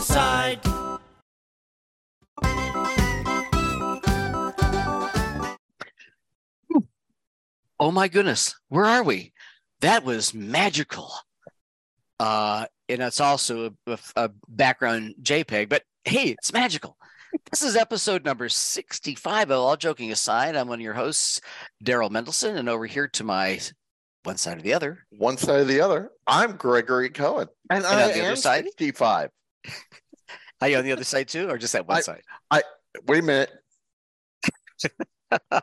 side. Oh my goodness, where are we? That was magical. Uh, and it's also a, a background JPEG, but hey, it's magical. This is episode number 65. All joking aside, I'm one of your hosts, Daryl Mendelson, and over here to my one side or the other. One side or the other. I'm Gregory Cohen. And, And I on the other am side? 65. Are you on the other side too, or just that one I- side? Wait a minute.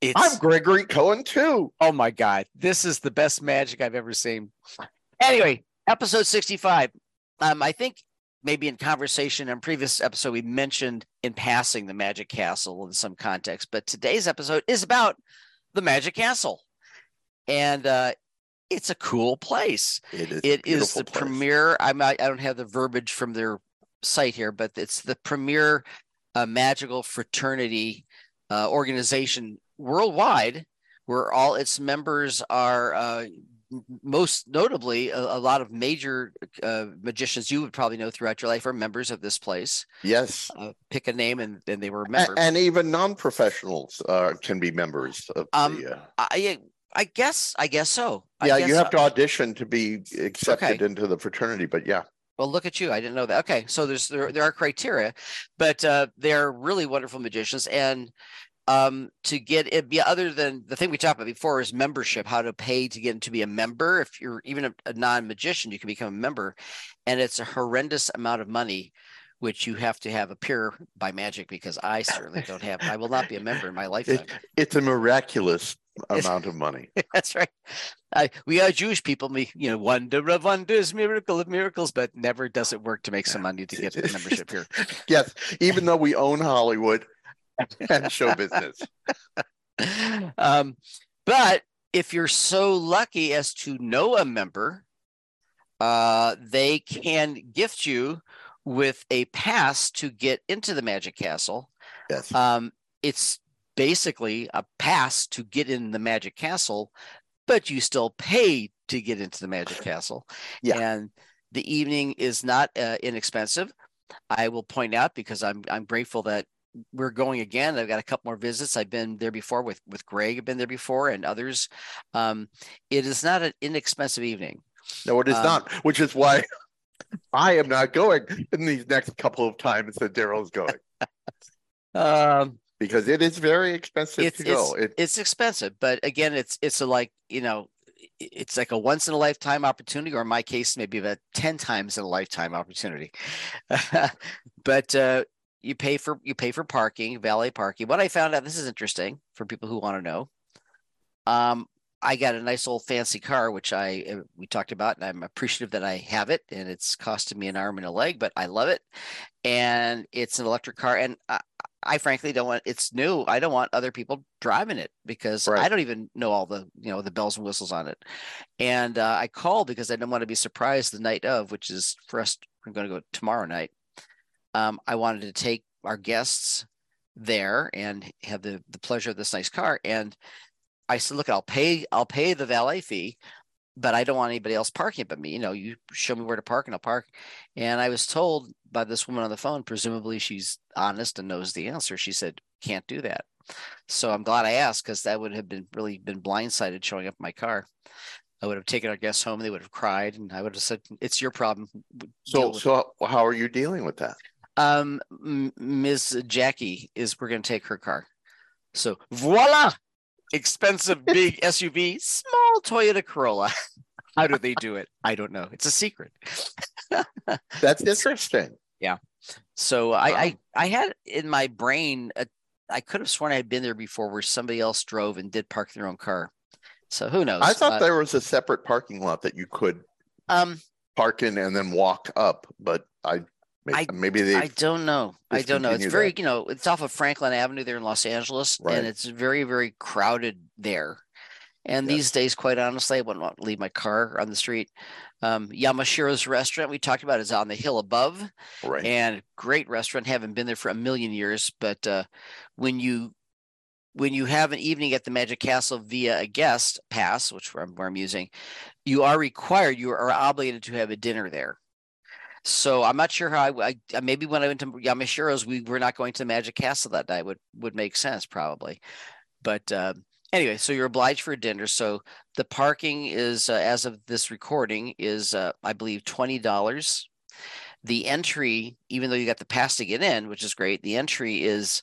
It's, I'm Gregory Cohen too. oh my God, this is the best magic I've ever seen. Anyway, episode 65. Um, I think maybe in conversation in previous episode, we mentioned in passing the Magic Castle in some context, but today's episode is about the Magic Castle. And uh, it's a cool place. It is, it is the place. premier. I'm not, I don't have the verbiage from their site here, but it's the premier uh, magical fraternity uh, organization worldwide, where all its members are. Uh, most notably, a, a lot of major uh, magicians you would probably know throughout your life are members of this place. Yes. Uh, pick a name, and, and they were a A- member. and even non-professionals uh, can be members of Um, the. Uh, I, I guess, I guess so. I yeah, guess you have so. to audition to be accepted Okay. into the fraternity, but yeah, Well, look at you. I didn't know that. Okay. So there's there, there are criteria, but uh they're really wonderful magicians. And um to get it be other than the thing we talked about before is membership, how to pay to get to be a member. If you're even a, a non-magician, you can become a member. And it's a horrendous amount of money, which you have to have appear by magic because I certainly don't have I will not be a member in my lifetime. it's a miraculous amount of money. That's right. I, we are Jewish people. We, you know, wonder of wonders, miracle of miracles, but never does it work to make some money to get the membership here. yes, even though we own Hollywood and show business. um, but if you're so lucky as to know a member, uh, they can gift you with a pass to get into the Magic Castle. Yes. Um, it's basically a pass to get in the Magic Castle, but you still pay to get into the Magic Castle. Yeah. And the evening is not uh, inexpensive. I will point out because I'm I'm grateful that we're going again. I've got a couple more visits. I've been there before with with Greg. I've been there before and others. Um, it is not an inexpensive evening. No, it is Um, not, which is why I am not going in these next couple of times that Daryl's going Um, because it is very expensive it's to go. it's, It, it's expensive, but again, it's it's a like you know, it's like a once in a lifetime opportunity, or in my case, maybe about ten times in a lifetime opportunity. but uh, you pay for you pay for parking, valet parking. What I found out, this is interesting for people who want to know. Um, I got a nice old fancy car, which I uh, we talked about, and I'm appreciative that I have it, and it's costed me an arm and a leg, but I love it, and it's an electric car, and I, I frankly don't want it's new. I don't want other people driving it because I don't even know all the you know the bells and whistles on it. And uh, I called because I didn't want to be surprised the night of, which is for us. We're going to go tomorrow night. Um, I wanted to take our guests there and have the the pleasure of this nice car. And I said, look, I'll pay I'll pay the valet fee, but I don't want anybody else parking it but me. You know, you show me where to park and I'll park. And I was told by this woman on the phone, presumably she's honest and knows the answer. She said, can't do that. So I'm glad I asked because that would have been really been blindsided showing up in my car. I would have taken our guests home. They would have cried, and I would have said, "It's your problem." So, so how are you dealing with that? um, Ms. Jackie is we're going to take her car. So voila, expensive big SUV, small Toyota Corolla. How do they do it? I don't know. It's a secret. That's interesting. Yeah. So I, I I had in my brain, a, I could have sworn I had been there before, where somebody else drove and did park their own car. So who knows? I thought Uh, there was a separate parking lot that you could um, park in and then walk up, but I, may- I- maybe they I don't know. I don't know. It's very, that. you know, it's off of Franklin Avenue there in Los Angeles, Right. and it's very, very crowded there. And Yes. these days, quite honestly, I wouldn't want to leave my car on the street. Um, Yamashiro's restaurant we talked about is on the hill above, right. and great restaurant. Haven't been there for a million years, but uh, when you when you have an evening at the Magic Castle via a guest pass, which I'm, where I'm using, you are required, you are obligated to have a dinner there. So I'm not sure how I, I maybe when I went to Yamashiro's, we were not going to the Magic Castle that night. Would would make sense probably, but uh, anyway, so you're obliged for a dinner. So the parking is, uh, as of this recording, is uh, I believe twenty dollars. The entry, even though you got the pass to get in, which is great, the entry is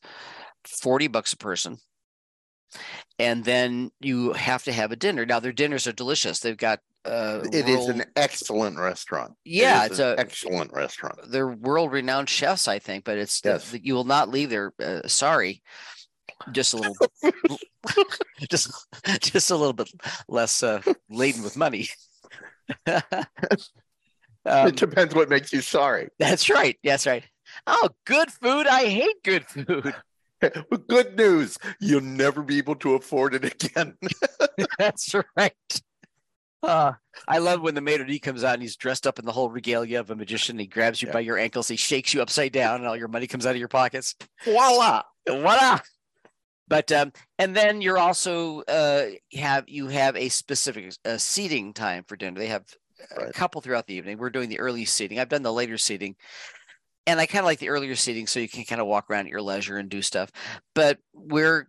forty bucks a person and then you have to have a dinner. Now their dinners are delicious. They've got uh, It is an excellent restaurant. Yeah, is it's an a- excellent restaurant. they're world renowned chefs, I think, but it's Yes. you will not leave there. Uh, sorry, just a little, just just a little bit less uh, laden with money. Um, it depends what makes you sorry. that's right. That's right. Oh, good food. I hate good food. Good news, you'll never be able to afford it again. That's right. Uh, I love when the maitre d' comes out and he's dressed up in the whole regalia of a magician. He grabs you Yeah. by your ankles, he shakes you upside down, and all your money comes out of your pockets. Voila! Voila! But um, and then you're also uh have you have a specific uh, seating time for dinner. They have a couple throughout the evening. We're doing the early seating. I've done the later seating, and I kind of like the earlier seating so you can kind of walk around at your leisure and do stuff. But we're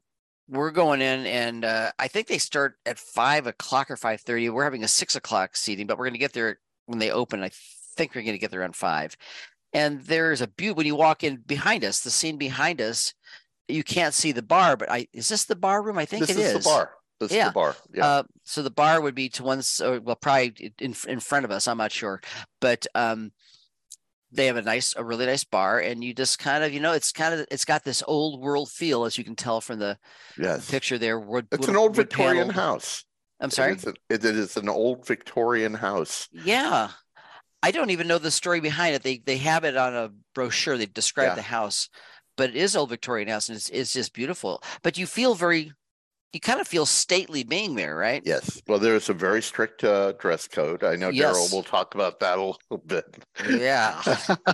we're going in, and uh, I think they start at five o'clock or five thirty. We're having a six o'clock seating, but we're going to get there when they open. I think we're going to get there around five. And there's a beauty when you walk in behind us. The scene behind us, you can't see the bar, but I is this the bar room? I think This it is, is the bar. This is Yeah. the bar. Yeah. uh, so the bar would be to one, s- well, probably in in front of us. I'm not sure, but um, they have a nice, a really nice bar, and you just kind of, you know, it's kind of, it's got this old world feel, as you can tell from the yes. picture there. Wood, It's wood- an old Victorian paneled- house. I'm sorry. It is, a- it is an old Victorian house. Yeah. I don't even know the story behind it. They they have it on a brochure. They describe Yeah. the house, but it is old Victorian house and it's it's just beautiful. But you feel very you kind of feel stately being there, right? Yes. Well, there's a very strict uh, dress code. I know Yes. Daryl will talk about that a little bit. Yeah.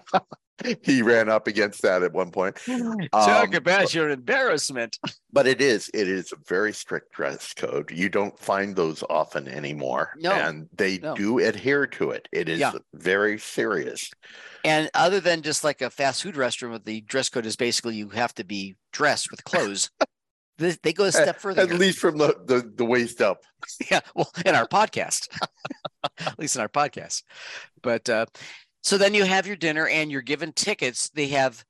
he ran up against that at one point. Talk Um, about your embarrassment. But it is, it is a very strict dress code. You don't find those often anymore. No, And they no. do adhere to it. It is Yeah. very serious. And other than just like a fast food restaurant, the dress code is basically you have to be dressed with clothes. They- they go a step further. At least from the, the, the waist up. yeah well in our podcast. At least in our podcast. But uh so then you have your dinner and you're given tickets. They have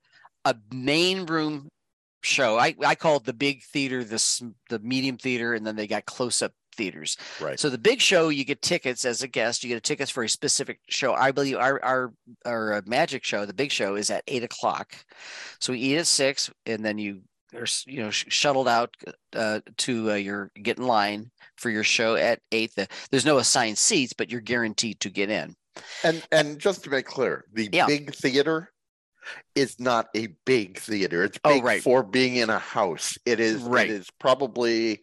a main room show. I i call it the big theater this the medium theater and then they got close up theaters. Right. so the big show you get tickets as a guest. You get tickets for a specific show. I believe our our our uh, magic show the big show is at eight o'clock. So we eat at six and then you s- you know sh- shuttled out uh, to uh, your get in line for your show at eight. The, there's no assigned seats, but you're guaranteed to get in. And and just to make clear, the Yeah. big theater is not a big theater. It's Oh, big right. for being in a house. It is Right. it is probably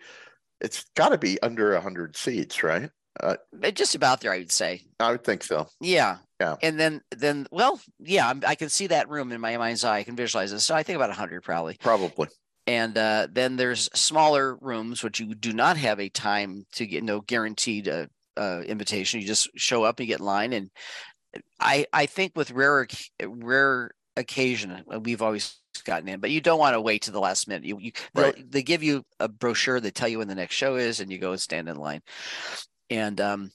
it's got to be under a hundred seats, right? Uh, Just about there, I would say. I would think so. Yeah. Yeah. And then, then, well, yeah, I'm, I can see that room in my mind's eye. I can visualize it. So I think about 100 probably. Probably. And uh, then there's smaller rooms, which you do not have a time to get no guaranteed uh, uh, invitation. You just show up, you get in line, and I I think with rare rare occasion uh, we've always gotten in, but you don't want to wait to the last minute. You, you Right. they give you a brochure, they tell you when the next show is, and you go and stand in line. And um,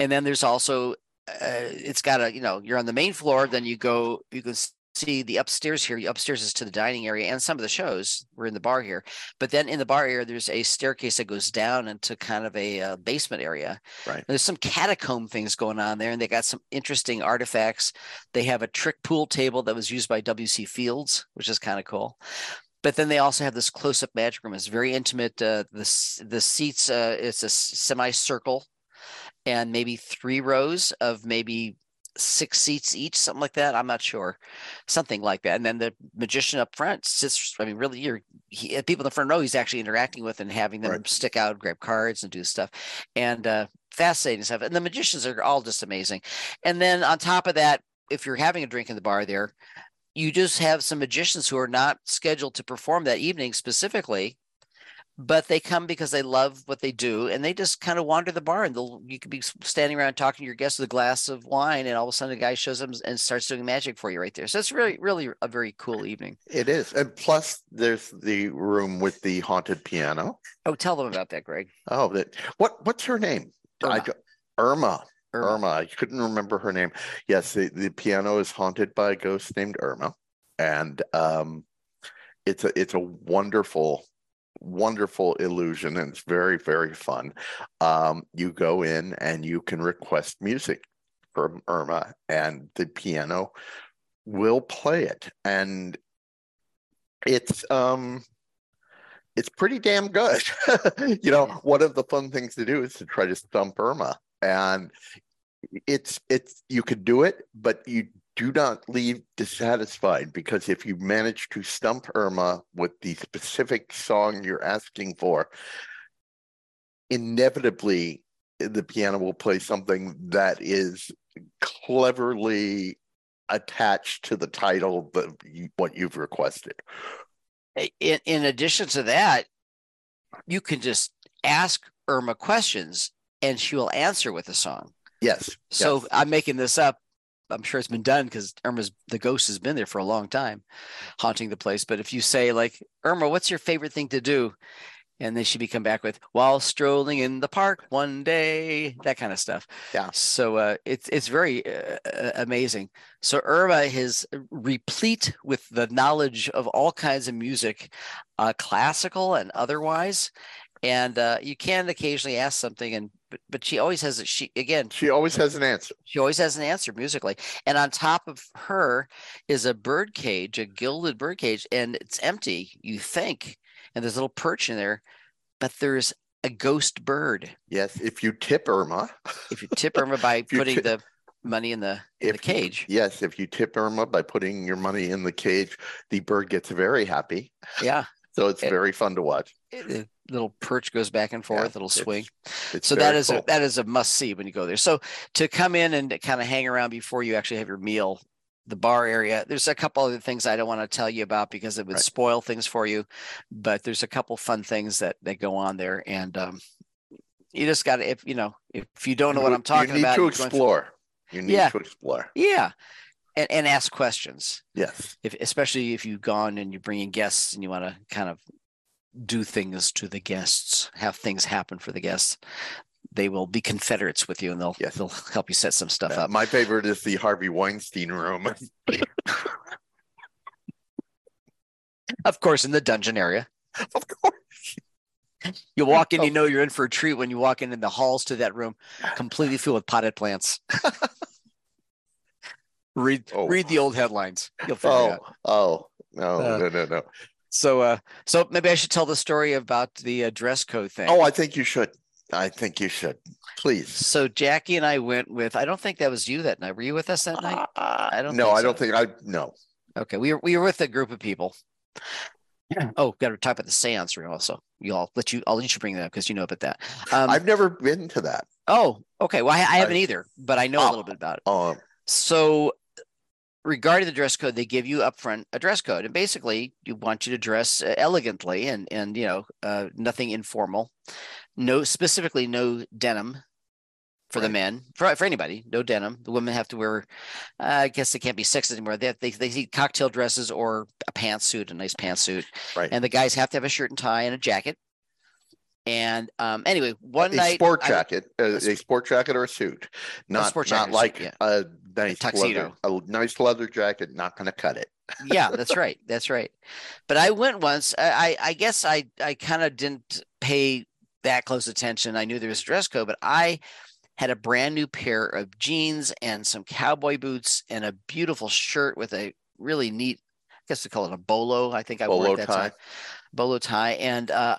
and then there's also uh, it's got a you know you're on the main floor, then you go you can see the upstairs here. Upstairs is to the dining area and some of the shows. We're in the bar here, but then in the bar area there's a staircase that goes down into kind of a uh, basement area. Right. There's some catacomb things going on there, and they got some interesting artifacts. They have a trick pool table that was used by W.C. Fields, which is kind of cool. But then they also have this close-up magic room. It's very intimate. Uh, the the seats, uh, it's a semicircle, and maybe three rows of maybe six seats each, something like that. I'm not sure, something like that. And then the magician up front sits. I mean, really, you're he, people in the front row. He's actually interacting with and having them Right. stick out, grab cards, and do stuff. And uh, fascinating stuff. And the magicians are all just amazing. And then on top of that, if you're having a drink in the bar there, you just have some magicians who are not scheduled to perform that evening specifically, but they come because they love what they do and they just kind of wander the bar and they'll you could be standing around talking to your guests with a glass of wine and all of a sudden a guy shows up and starts doing magic for you right there so it's really really a very cool evening It is. And plus there's the room with the haunted piano. oh tell them about that greg Oh, that what what's her name? Irma. go- Irma. Irma. Irma. I couldn't remember her name. Yes, the, the piano is haunted by a ghost named Irma. And um it's a it's a wonderful, wonderful illusion and it's very, very fun. Um, you go in and you can request music from Irma and the piano will play it. And it's um it's pretty damn good. you know, one of the fun things to do is to try to stump Irma. And it's it's you could do it, but you do not leave dissatisfied because if you manage to stump Irma with the specific song you're asking for, inevitably the piano will play something that is cleverly attached to the title that what you've requested. in, in addition to that you can just ask irma questions and she will answer with a song Yes. So yes. I'm making this up. I'm sure it's been done because Irma's the ghost has been there for a long time, haunting the place. But if you say like Irma, what's your favorite thing to do? And then she be come back with while strolling in the park one day, that kind of stuff. Yeah. So uh, it's it's very uh, uh, amazing. So Irma is replete with the knowledge of all kinds of music, uh, classical and otherwise. And uh, you can occasionally ask something, and but, but she always has a she again she always has an answer. she always has an answer musically. And on top of her is a bird cage, a gilded bird cage, and it's empty, you think. And there's a little perch in there, but there's a ghost bird. Yes, if you tip Irma, If you tip Irma by putting tip- the money in the, in the If you- cage. yes, if you tip Irma by putting your money in the cage, the bird gets very happy. Yeah. So it's It- very fun to watch. The little perch goes back and forth, it'll swing. It's so that is a cool. that is a must see when you go there. So to come in and kind of hang around before you actually have your meal, the bar area. There's a couple other things I don't want to tell you about because it would Right. spoil things for you, but there's a couple fun things that that go on there, and um, you just got to if you know if you don't know what I'm talking about, you need about, to you're going through- explore. You need Yeah. to explore. yeah, and and ask questions. Yes. If especially if you've gone and you're bringing guests and you want to kind of do things to the guests, have things happen for the guests. They will be confederates with you, and they'll Yes. they'll help you set some stuff Uh, up. My favorite is the Harvey Weinstein room. Of course, in the dungeon area, of course. you walk in, Oh. you know you're in for a treat when you walk in in the halls to that room, completely filled with potted plants. read Oh. read the old headlines. You'll figure it Oh, out. oh, no, Uh, no, no, no. So, uh, so maybe I should tell the story about the uh, dress code thing. Oh, I think you should. I think you should. Please. so Jackie and I went with. I don't think that was you that night. Were you with us that night? I don't No, I so. don't think I. No. Okay, we were we were with a group of people. Yeah. Oh, got to talk about the seance room also. You all let you. I'll let you bring that up because you know about that. Um, I've never been to that. oh, okay. Well, I, I haven't I- either, but I know a Oh. little bit about it. Um, So, regarding the dress code, they give you upfront a dress code, and basically, you want you to dress uh, elegantly and and you know uh, nothing informal. No, specifically, no denim for the men. For for anybody, no denim. The women have to wear. Uh, I guess they can't be sexy anymore. They have, they they need cocktail dresses or a pantsuit, a nice pantsuit, right. and the guys have to have a shirt and tie and a jacket. And um, anyway, one a night sport jacket, a, a a sp- sport jacket or a suit, not sport not jacket suit, like yeah. a nice tuxedo. leather, a nice leather jacket. Not going to cut it. yeah, that's right. That's right. But I went once. I I, I guess I I kind of didn't pay that close attention. I knew there was a dress code, but I had a brand new pair of jeans and some cowboy boots and a beautiful shirt with a really neat, I guess they call it a bolo. I think I wore Bolo that tie. time. Bolo tie, and uh,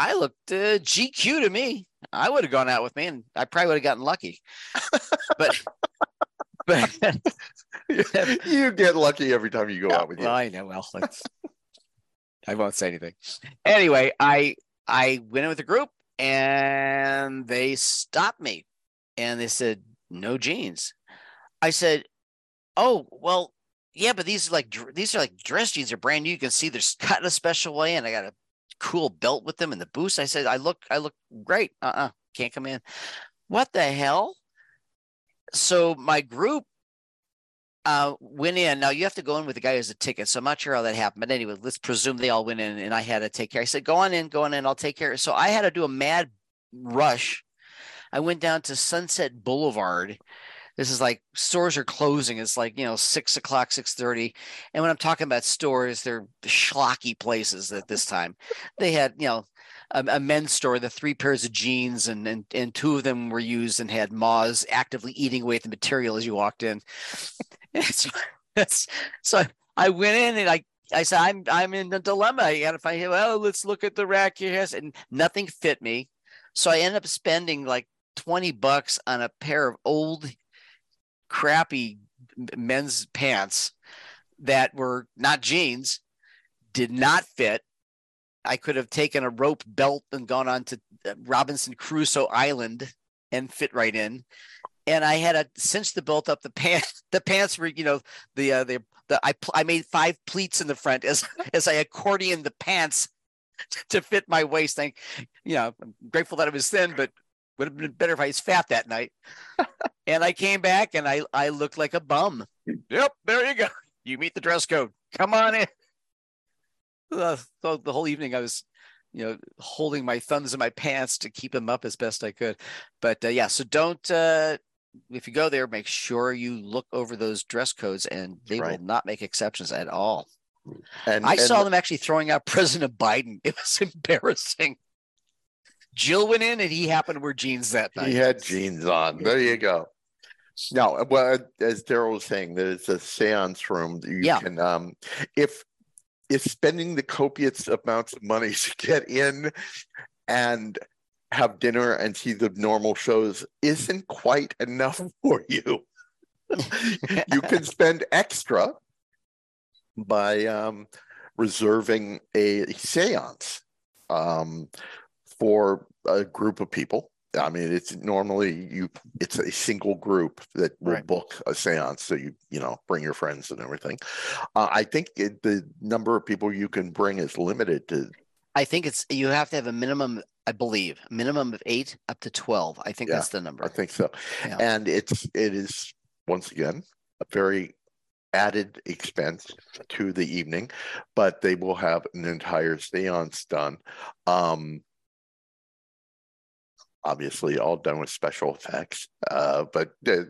I looked uh, GQ to me. I would have gone out with me, and I probably would have gotten lucky. But but you get lucky every time you go out with you. Well, I know. Well, I won't say anything. Anyway, I I went in with the group and they stopped me and they said no jeans. I said, "Oh, well, yeah, but these are like these are like dress jeans. They're brand new. You can see they're cut in a special way, and I got a cool belt with them and the boost. I said, I look, I look great. Uh-uh, can't come in. What the hell? So my group uh, went in. Now you have to go in with the guy who has a ticket. So I'm not sure how that happened. But anyway, let's presume they all went in and I had to take care. I said, go on in, go on in, I'll take care. So I had to do a mad rush. I went down to Sunset Boulevard. This is like stores are closing. It's like, you know, six o'clock, six thirty. And when I'm talking about stores, they're schlocky places at this time. They had, you know, a, a, men's store, the three pairs of jeans, and, and and two of them were used and had moths actively eating away at the material as you walked in. so, so I went in and I I said I'm I'm in a dilemma. I got to find well, let's look at the rack here, and nothing fit me. So I ended up spending like twenty bucks on a pair of old, crappy men's pants that were not jeans, did not fit, I could have taken a rope belt and gone on to uh, Robinson Crusoe Island and fit right in. And I had to cinch the belt up the pants. The pants were, you know, the uh, the the I I made five pleats in the front as as I accordion the pants to fit my waist. Thing, you know, I'm grateful that it was thin, but would have been better if I was fat that night. and I came back and I I looked like a bum. Yep, there you go. You meet the dress code. Come on in uh, so the whole evening I was, you know, holding my thumbs in my pants to keep them up as best I could. But uh, yeah, so don't. Uh, if you go there, make sure you look over those dress codes, and they right. will not make exceptions at all. And I and, saw them actually throwing out President Biden. It was embarrassing. Jill went in, and he happened to wear jeans that night. He had jeans on. There you go. No, well, as Daryl was saying, there's a seance room. that You yeah. can, um, if is spending the copious amounts of money to get in and have dinner and see the normal shows isn't quite enough for you. you can spend extra by um, reserving a seance um, for a group of people I mean, it's normally you. It's a single group that will right. book a séance, so you you know bring your friends and everything. Uh, I think it, the number of people you can bring is limited to. I think it's you have to have a minimum. I believe minimum of eight up to twelve. I think yeah, that's the number. I think so, yeah. and it's it is once again a very added expense to the evening, but they will have an entire séance done. Um, obviously all done with special effects. Uh, but uh,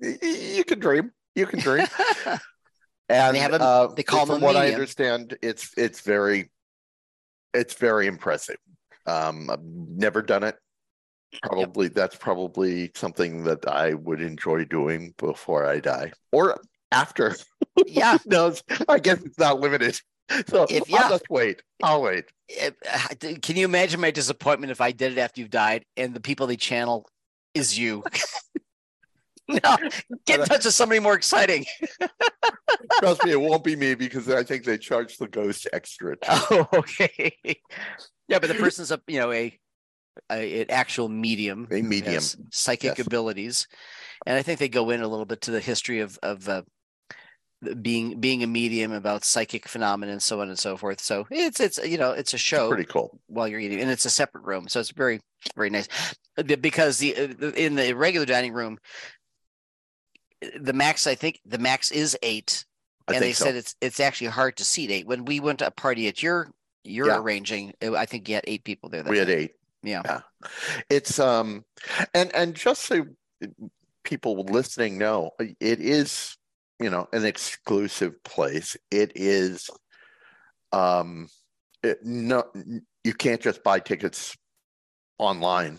you can dream. You can dream. and they, have a, uh, they call from what I understand, it's it's very it's very impressive. Um, I've never done it. Probably yep. that's probably something that I would enjoy doing before I die or after. Yeah, no, I guess it's not limited. so if, yeah, I'll just wait. I'll wait. If, can you imagine my disappointment if I did it after you've died and the people they channel is you? no, get in touch with somebody more exciting. Trust me, it won't be me because I think they charge the ghost extra. Oh, okay. Yeah, but the person's a you know a, a an actual medium, a medium, psychic yes. abilities, and I think they go in a little bit to the history of of uh, being being a medium about psychic phenomena and so on and so forth. So it's it's you know it's a show. It's pretty cool while you're eating, and it's a separate room, so it's very very nice. Because the in the regular dining room, the max I think the max is eight, I and they so. said it's it's actually hard to seat eight. When we went to a party at your you're yeah. arranging, I think you had eight people there. we had eight. Yeah. yeah, it's um, and and just so people listening know, it is you know an exclusive place. It is um it, no you can't just buy tickets online.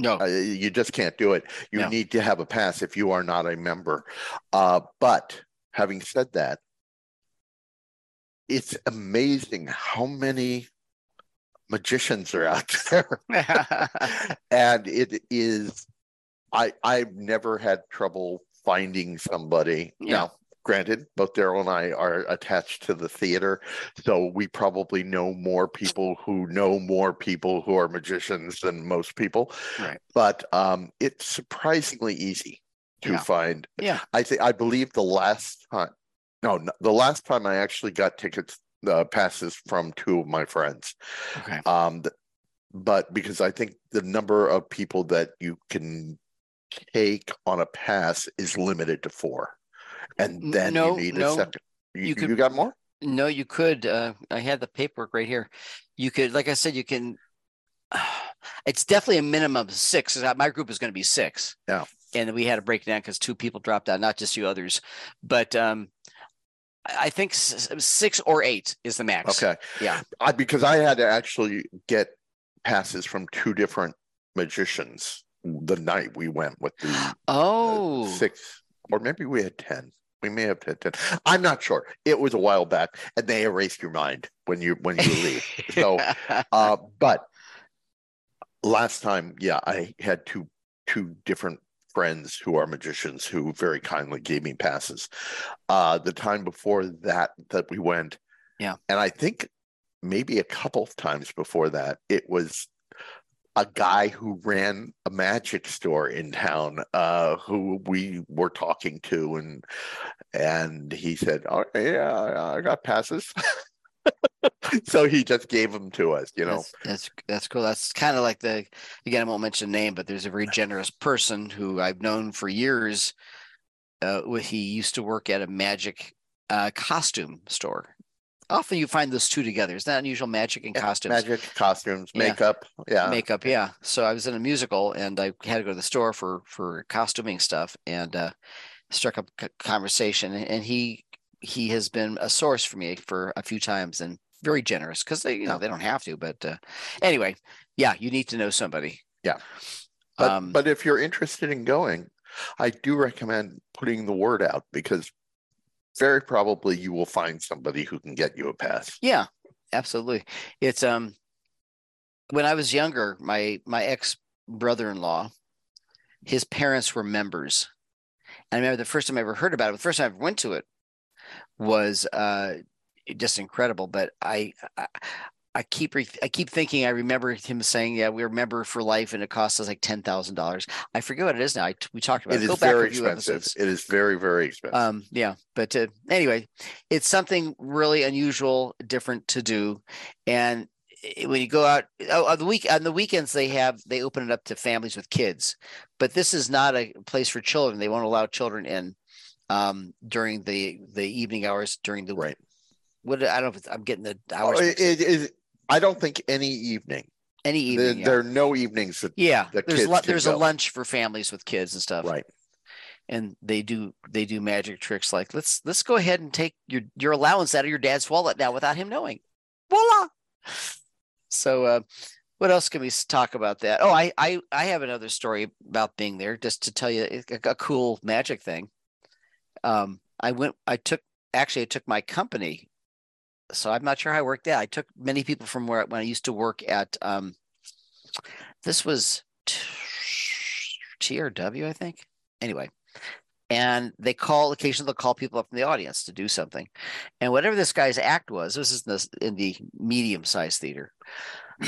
No. Uh, you just can't do it. You no. need to have a pass if you are not a member. Uh but having said that it's amazing how many magicians are out there. And it is i i've never had trouble finding somebody. Yeah. Now, granted, both Daryl and I are attached to the theater, so we probably know more people who know more people who are magicians than most people. Right. But um, it's surprisingly easy to yeah. find. Yeah. I think I believe the last time. No, the last time I actually got tickets uh, passes from two of my friends. Okay. Um, but because I think the number of people that you can take on a pass is limited to four, and then no, you need no, a second. You, you you, got more? No, you could. Uh, I had the paperwork right here. You could, like I said, you can. It's definitely a minimum of six. Uh, My group is going to be six. Yeah. And we had a break it down because two people dropped out, not just you others. But um, I think six or eight is the max. Okay. Yeah. I because I had to actually get passes from two different magicians the night we went with the uh, Oh. six, or maybe we had ten. We may have had ten. I'm not sure. It was a while back, and they erased your mind when you when you leave. so, uh, but last time, yeah, I had two two different friends who are magicians who very kindly gave me passes. Uh, the time before that that we went, Yeah. and I think maybe a couple of times before that, it was a guy who ran a magic store in town uh, who we were talking to and and he said oh yeah i got passes so he just gave them to us you know That's, that's that's cool. That's kind of like the again. I won't mention name, but there's a very generous person who I've known for years. Uh, he used to work at a magic uh, costume store. Often you find those two together. It's not unusual magic and Yeah, costumes, magic costumes makeup yeah makeup. Yeah. So I was in a musical and I had to go to the store for for costuming stuff and uh, struck up a conversation. And and he he has been a source for me for a few times and very generous because they you know they don't have to. But uh, anyway, yeah, you need to know somebody. Yeah. but um, but if you're interested in going i do recommend putting the word out because very probably you will find somebody who can get you a pass Yeah, absolutely. It's um when I was younger, my my ex brother-in-law, his parents were members. And I remember the first time I ever heard about it, the first time I ever went to it was uh just incredible. But I I, I keep re- I keep thinking I remember him saying, "Yeah, we're a member for life, and it costs us like ten thousand dollars." I forget what it is now. I, we talked about it it. is very expensive episodes. it is very very expensive Um, yeah, but uh, anyway, it's something really unusual, different to do, and when you go out oh, on the week on the weekends, they have they open it up to families with kids, but this is not a place for children. They won't allow children in um, during the the evening hours during the Right. What I don't know if I'm getting the Oh, hours. it, up. it is i don't think any evening Any there, evening, yeah. there are no evenings that yeah. the There's kids lu- can there's a lunch for families with kids and stuff. right and they do they do magic tricks like let's let's go ahead and take your your allowance out of your dad's wallet now without him knowing voila so uh what else can we talk about that oh i i i have another story about being there just to tell you a, a cool magic thing um i went i took actually i took my company so i'm not sure how i worked that i took many people from where when i used to work at um this was trw i think. Anyway and they call occasionally they'll call people up from the audience to do something. And whatever this guy's act was this is in the, in the medium sized theater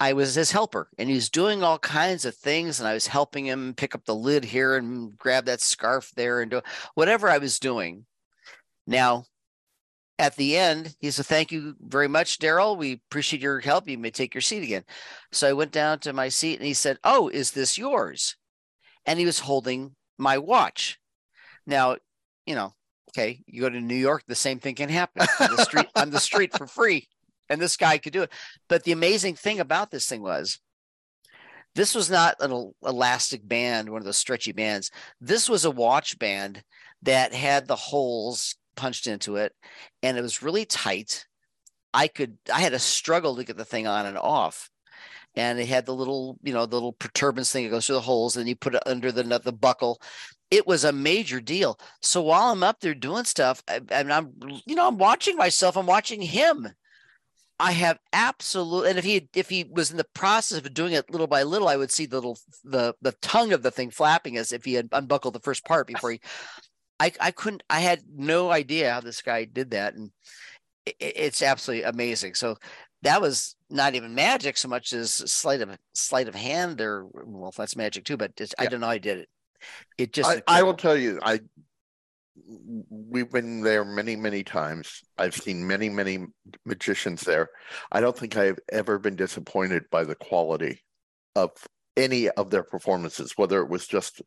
i was his helper and he was doing all kinds of things and i was helping him pick up the lid here and grab that scarf there and do whatever i was doing. Now at the end he said thank you very much daryl we appreciate your help you may take your seat again so i went down to my seat and he said oh is this yours and he was holding my watch now, you know, okay, you go to New York, the same thing can happen on the street on the street for free. And this guy could do it. But the amazing thing about this thing was this was not an elastic band, one of those stretchy bands. This was a watch band that had the holes punched into it and it was really tight. I could I had a struggle to get the thing on and off. And it had the little, you know, the little perturbance thing that goes through the holes, and you put it under the the buckle it was a major deal. So while I'm up there doing stuff, I, and I'm, you know, I'm watching myself. I'm watching him. I have absolute, and if he if he was in the process of doing it little by little, I would see the little the the tongue of the thing flapping as if he had unbuckled the first part before he. I I couldn't. I had no idea how this guy did that, and it, it's absolutely amazing. So that was not even magic so much as sleight of sleight of hand, or well, that's magic too. But it's, I don't know. how I did it. It just I, I will tell you, I we've been there many, many times. I've seen many, many magicians there. I don't think I've ever been disappointed by the quality of any of their performances, whether it was just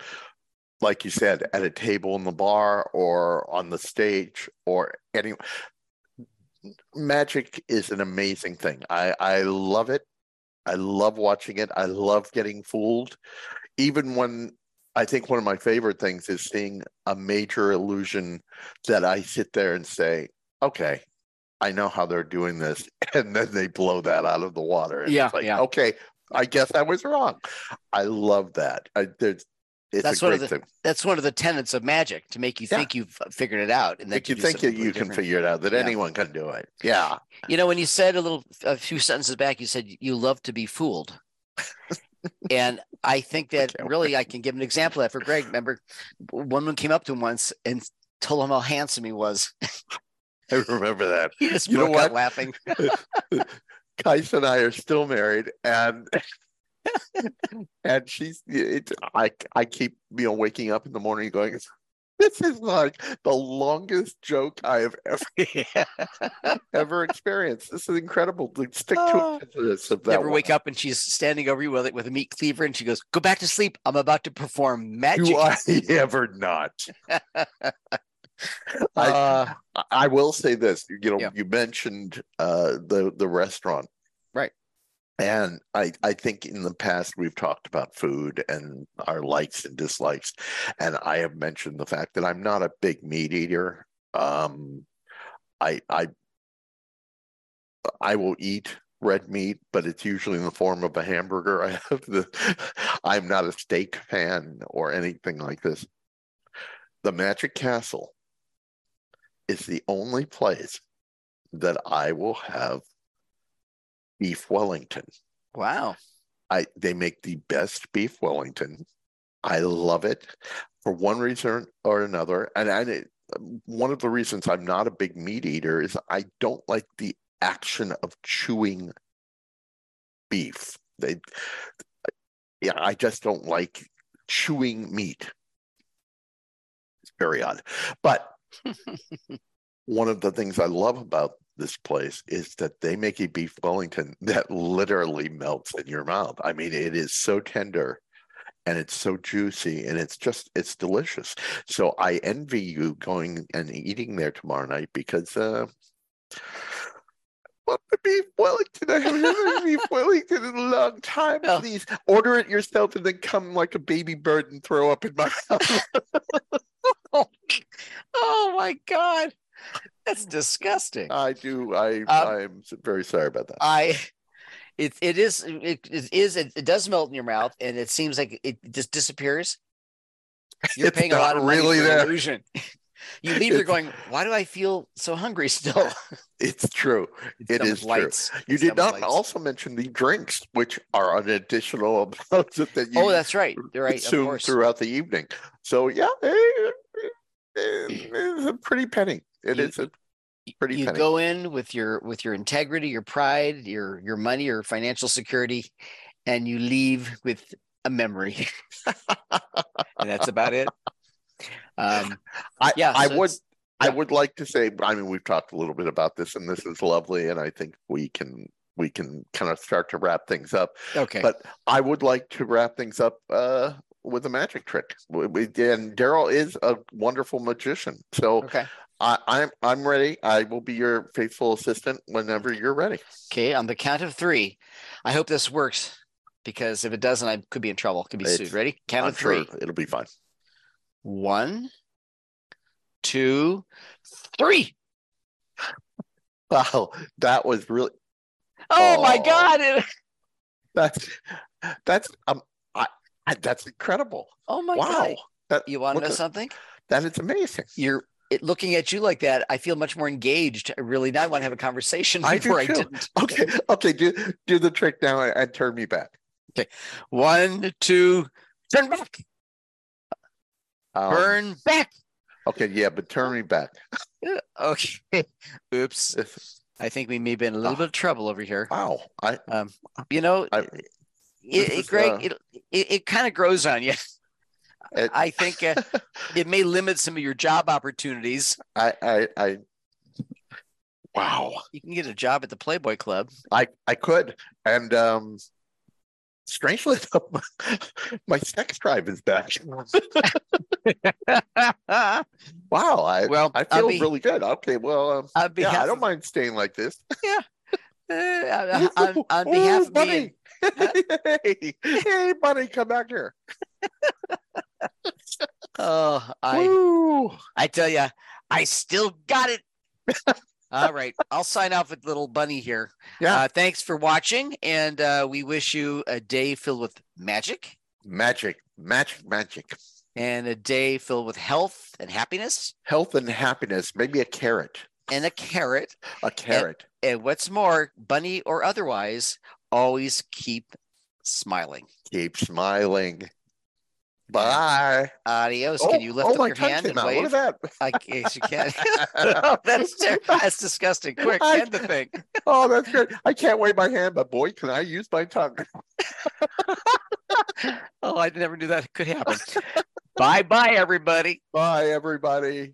like you said, at a table in the bar or on the stage or any magic is an amazing thing. I, I love it. I love watching it. I love getting fooled. Even when I think one of my favorite things is seeing a major illusion that I sit there and say, okay, I know how they're doing this. And then they blow that out of the water. And yeah. Like, yeah. Okay. I guess I was wrong. I love that. I, there's, it's that's one of the thing. that's one of the tenets of magic to make you yeah. think you've uh, figured it out and that you, you think that you can figure it out that yeah. anyone can do it. Yeah. You know when you said a little a few sentences back you said you love to be fooled. And i think that I really i can give an example of that for greg. Remember one woman came up to him once and told him how handsome he was. I remember that. He just you broke know what? out laughing. Kais and I are still married, and and she's it, I I keep you know waking up in the morning going this is like the longest joke I have ever ever experienced. This is incredible. Stick to it. This of that Never wake up and she's standing over you with it with a meat cleaver, and she goes, "Go back to sleep. I'm about to perform magic." Do I ever not? I, uh, I will say this. You know, yeah. you mentioned uh, the the restaurant? And I, I think in the past we've talked about food and our likes and dislikes. And I have mentioned the fact that I'm not a big meat eater. Um, I I I will eat red meat, but it's usually in the form of a hamburger. I have the I'm not a steak fan or anything like this. The Magic Castle is the only place that I will have beef Wellington. Wow. I they make the best beef Wellington. I love it for one reason or another. And I, one of the reasons I'm not a big meat eater is I don't like the action of chewing beef. They, yeah, I just don't like chewing meat. It's very odd. But one of the things I love about this place is that they make a beef Wellington that literally melts in your mouth. I mean, it is so tender and it's so juicy and it's just it's delicious. So I envy you going and eating there tomorrow night because uh want the beef Wellington. I haven't had beef Wellington in a long time. Oh. Please order it yourself and then come like a baby bird and throw up in my mouth. oh my god. That's disgusting. I do. I um, I'm very sorry about that. I it it is it, it is it, it, does melt in your mouth and it seems like it just disappears. You're it's paying a lot of money really for there. illusion. you leave there going, why do I feel so hungry still? It's true. It's it is lights. true. You it's did not lights. also mention the drinks, which are an additional amount that you. Oh, that's right. You're right. Consume throughout the evening. So yeah, it, it, it's a pretty penny. It you, is a pretty. You penny. go in with your with your integrity, your pride, your your money, your financial security, and you leave with a memory, and that's about it. Um, I yeah, I so would. I would like to say, I mean, we've talked a little bit about this, and this is lovely, and I think we can we can kind of start to wrap things up. Okay. But I would like to wrap things up uh, with a magic trick. And Daryl is a wonderful magician, so okay. I, I'm I'm ready. I will be your faithful assistant whenever you're ready. Okay, on the count of three. I hope this works because if it doesn't, I could be in trouble. Could be it's, sued. Ready? Count I'm of three. Sure it'll be fine. One, two, three. Wow, that was really. Oh, oh my god! That's that's um, I, I, that's incredible. Oh my wow. god! That, you want to know something? That is amazing. You're it, looking at you like that, I feel much more engaged. I Really, now I want to have a conversation I before I didn't. Okay, okay, do do the trick now and, and turn me back. Okay, one, two, turn back. Um, Burn back. Okay, yeah, but turn me back. okay. Oops. I think we may be in a little oh, bit of trouble over here. Wow. I um you know I, it, it, Greg, uh, it it, it kind of grows on you. It- I think uh, it may limit some of your job opportunities. I, I, I, wow, You can get a job at the Playboy Club. I, I could, and um, strangely enough, my sex drive is back. Wow, I, Well, I feel be- really good. Okay, well, um, be yeah, I don't of- mind staying like this. uh, on, on behalf Ooh, of me and buddy. hey, hey, buddy, come back here. oh, I Woo. I tell you, I still got it. All right, I'll sign off with little bunny here. Yeah. Uh, thanks for watching, and uh, we wish you a day filled with magic Magic, magic, magic. and a day filled with health and happiness Health and happiness. Maybe a carrot. and a carrot. A carrot. And what's more, bunny or otherwise, always keep smiling. Keep smiling. Bye. Adios. Oh, Can you lift oh, up your hand and out. wave? Look at that. I guess you can. oh, that's ter- that's disgusting. Quick, I- end the thing. Oh, that's good. I can't wave my hand, but boy, can I use my tongue. Oh, I never knew that could happen. bye bye, everybody. Bye, everybody.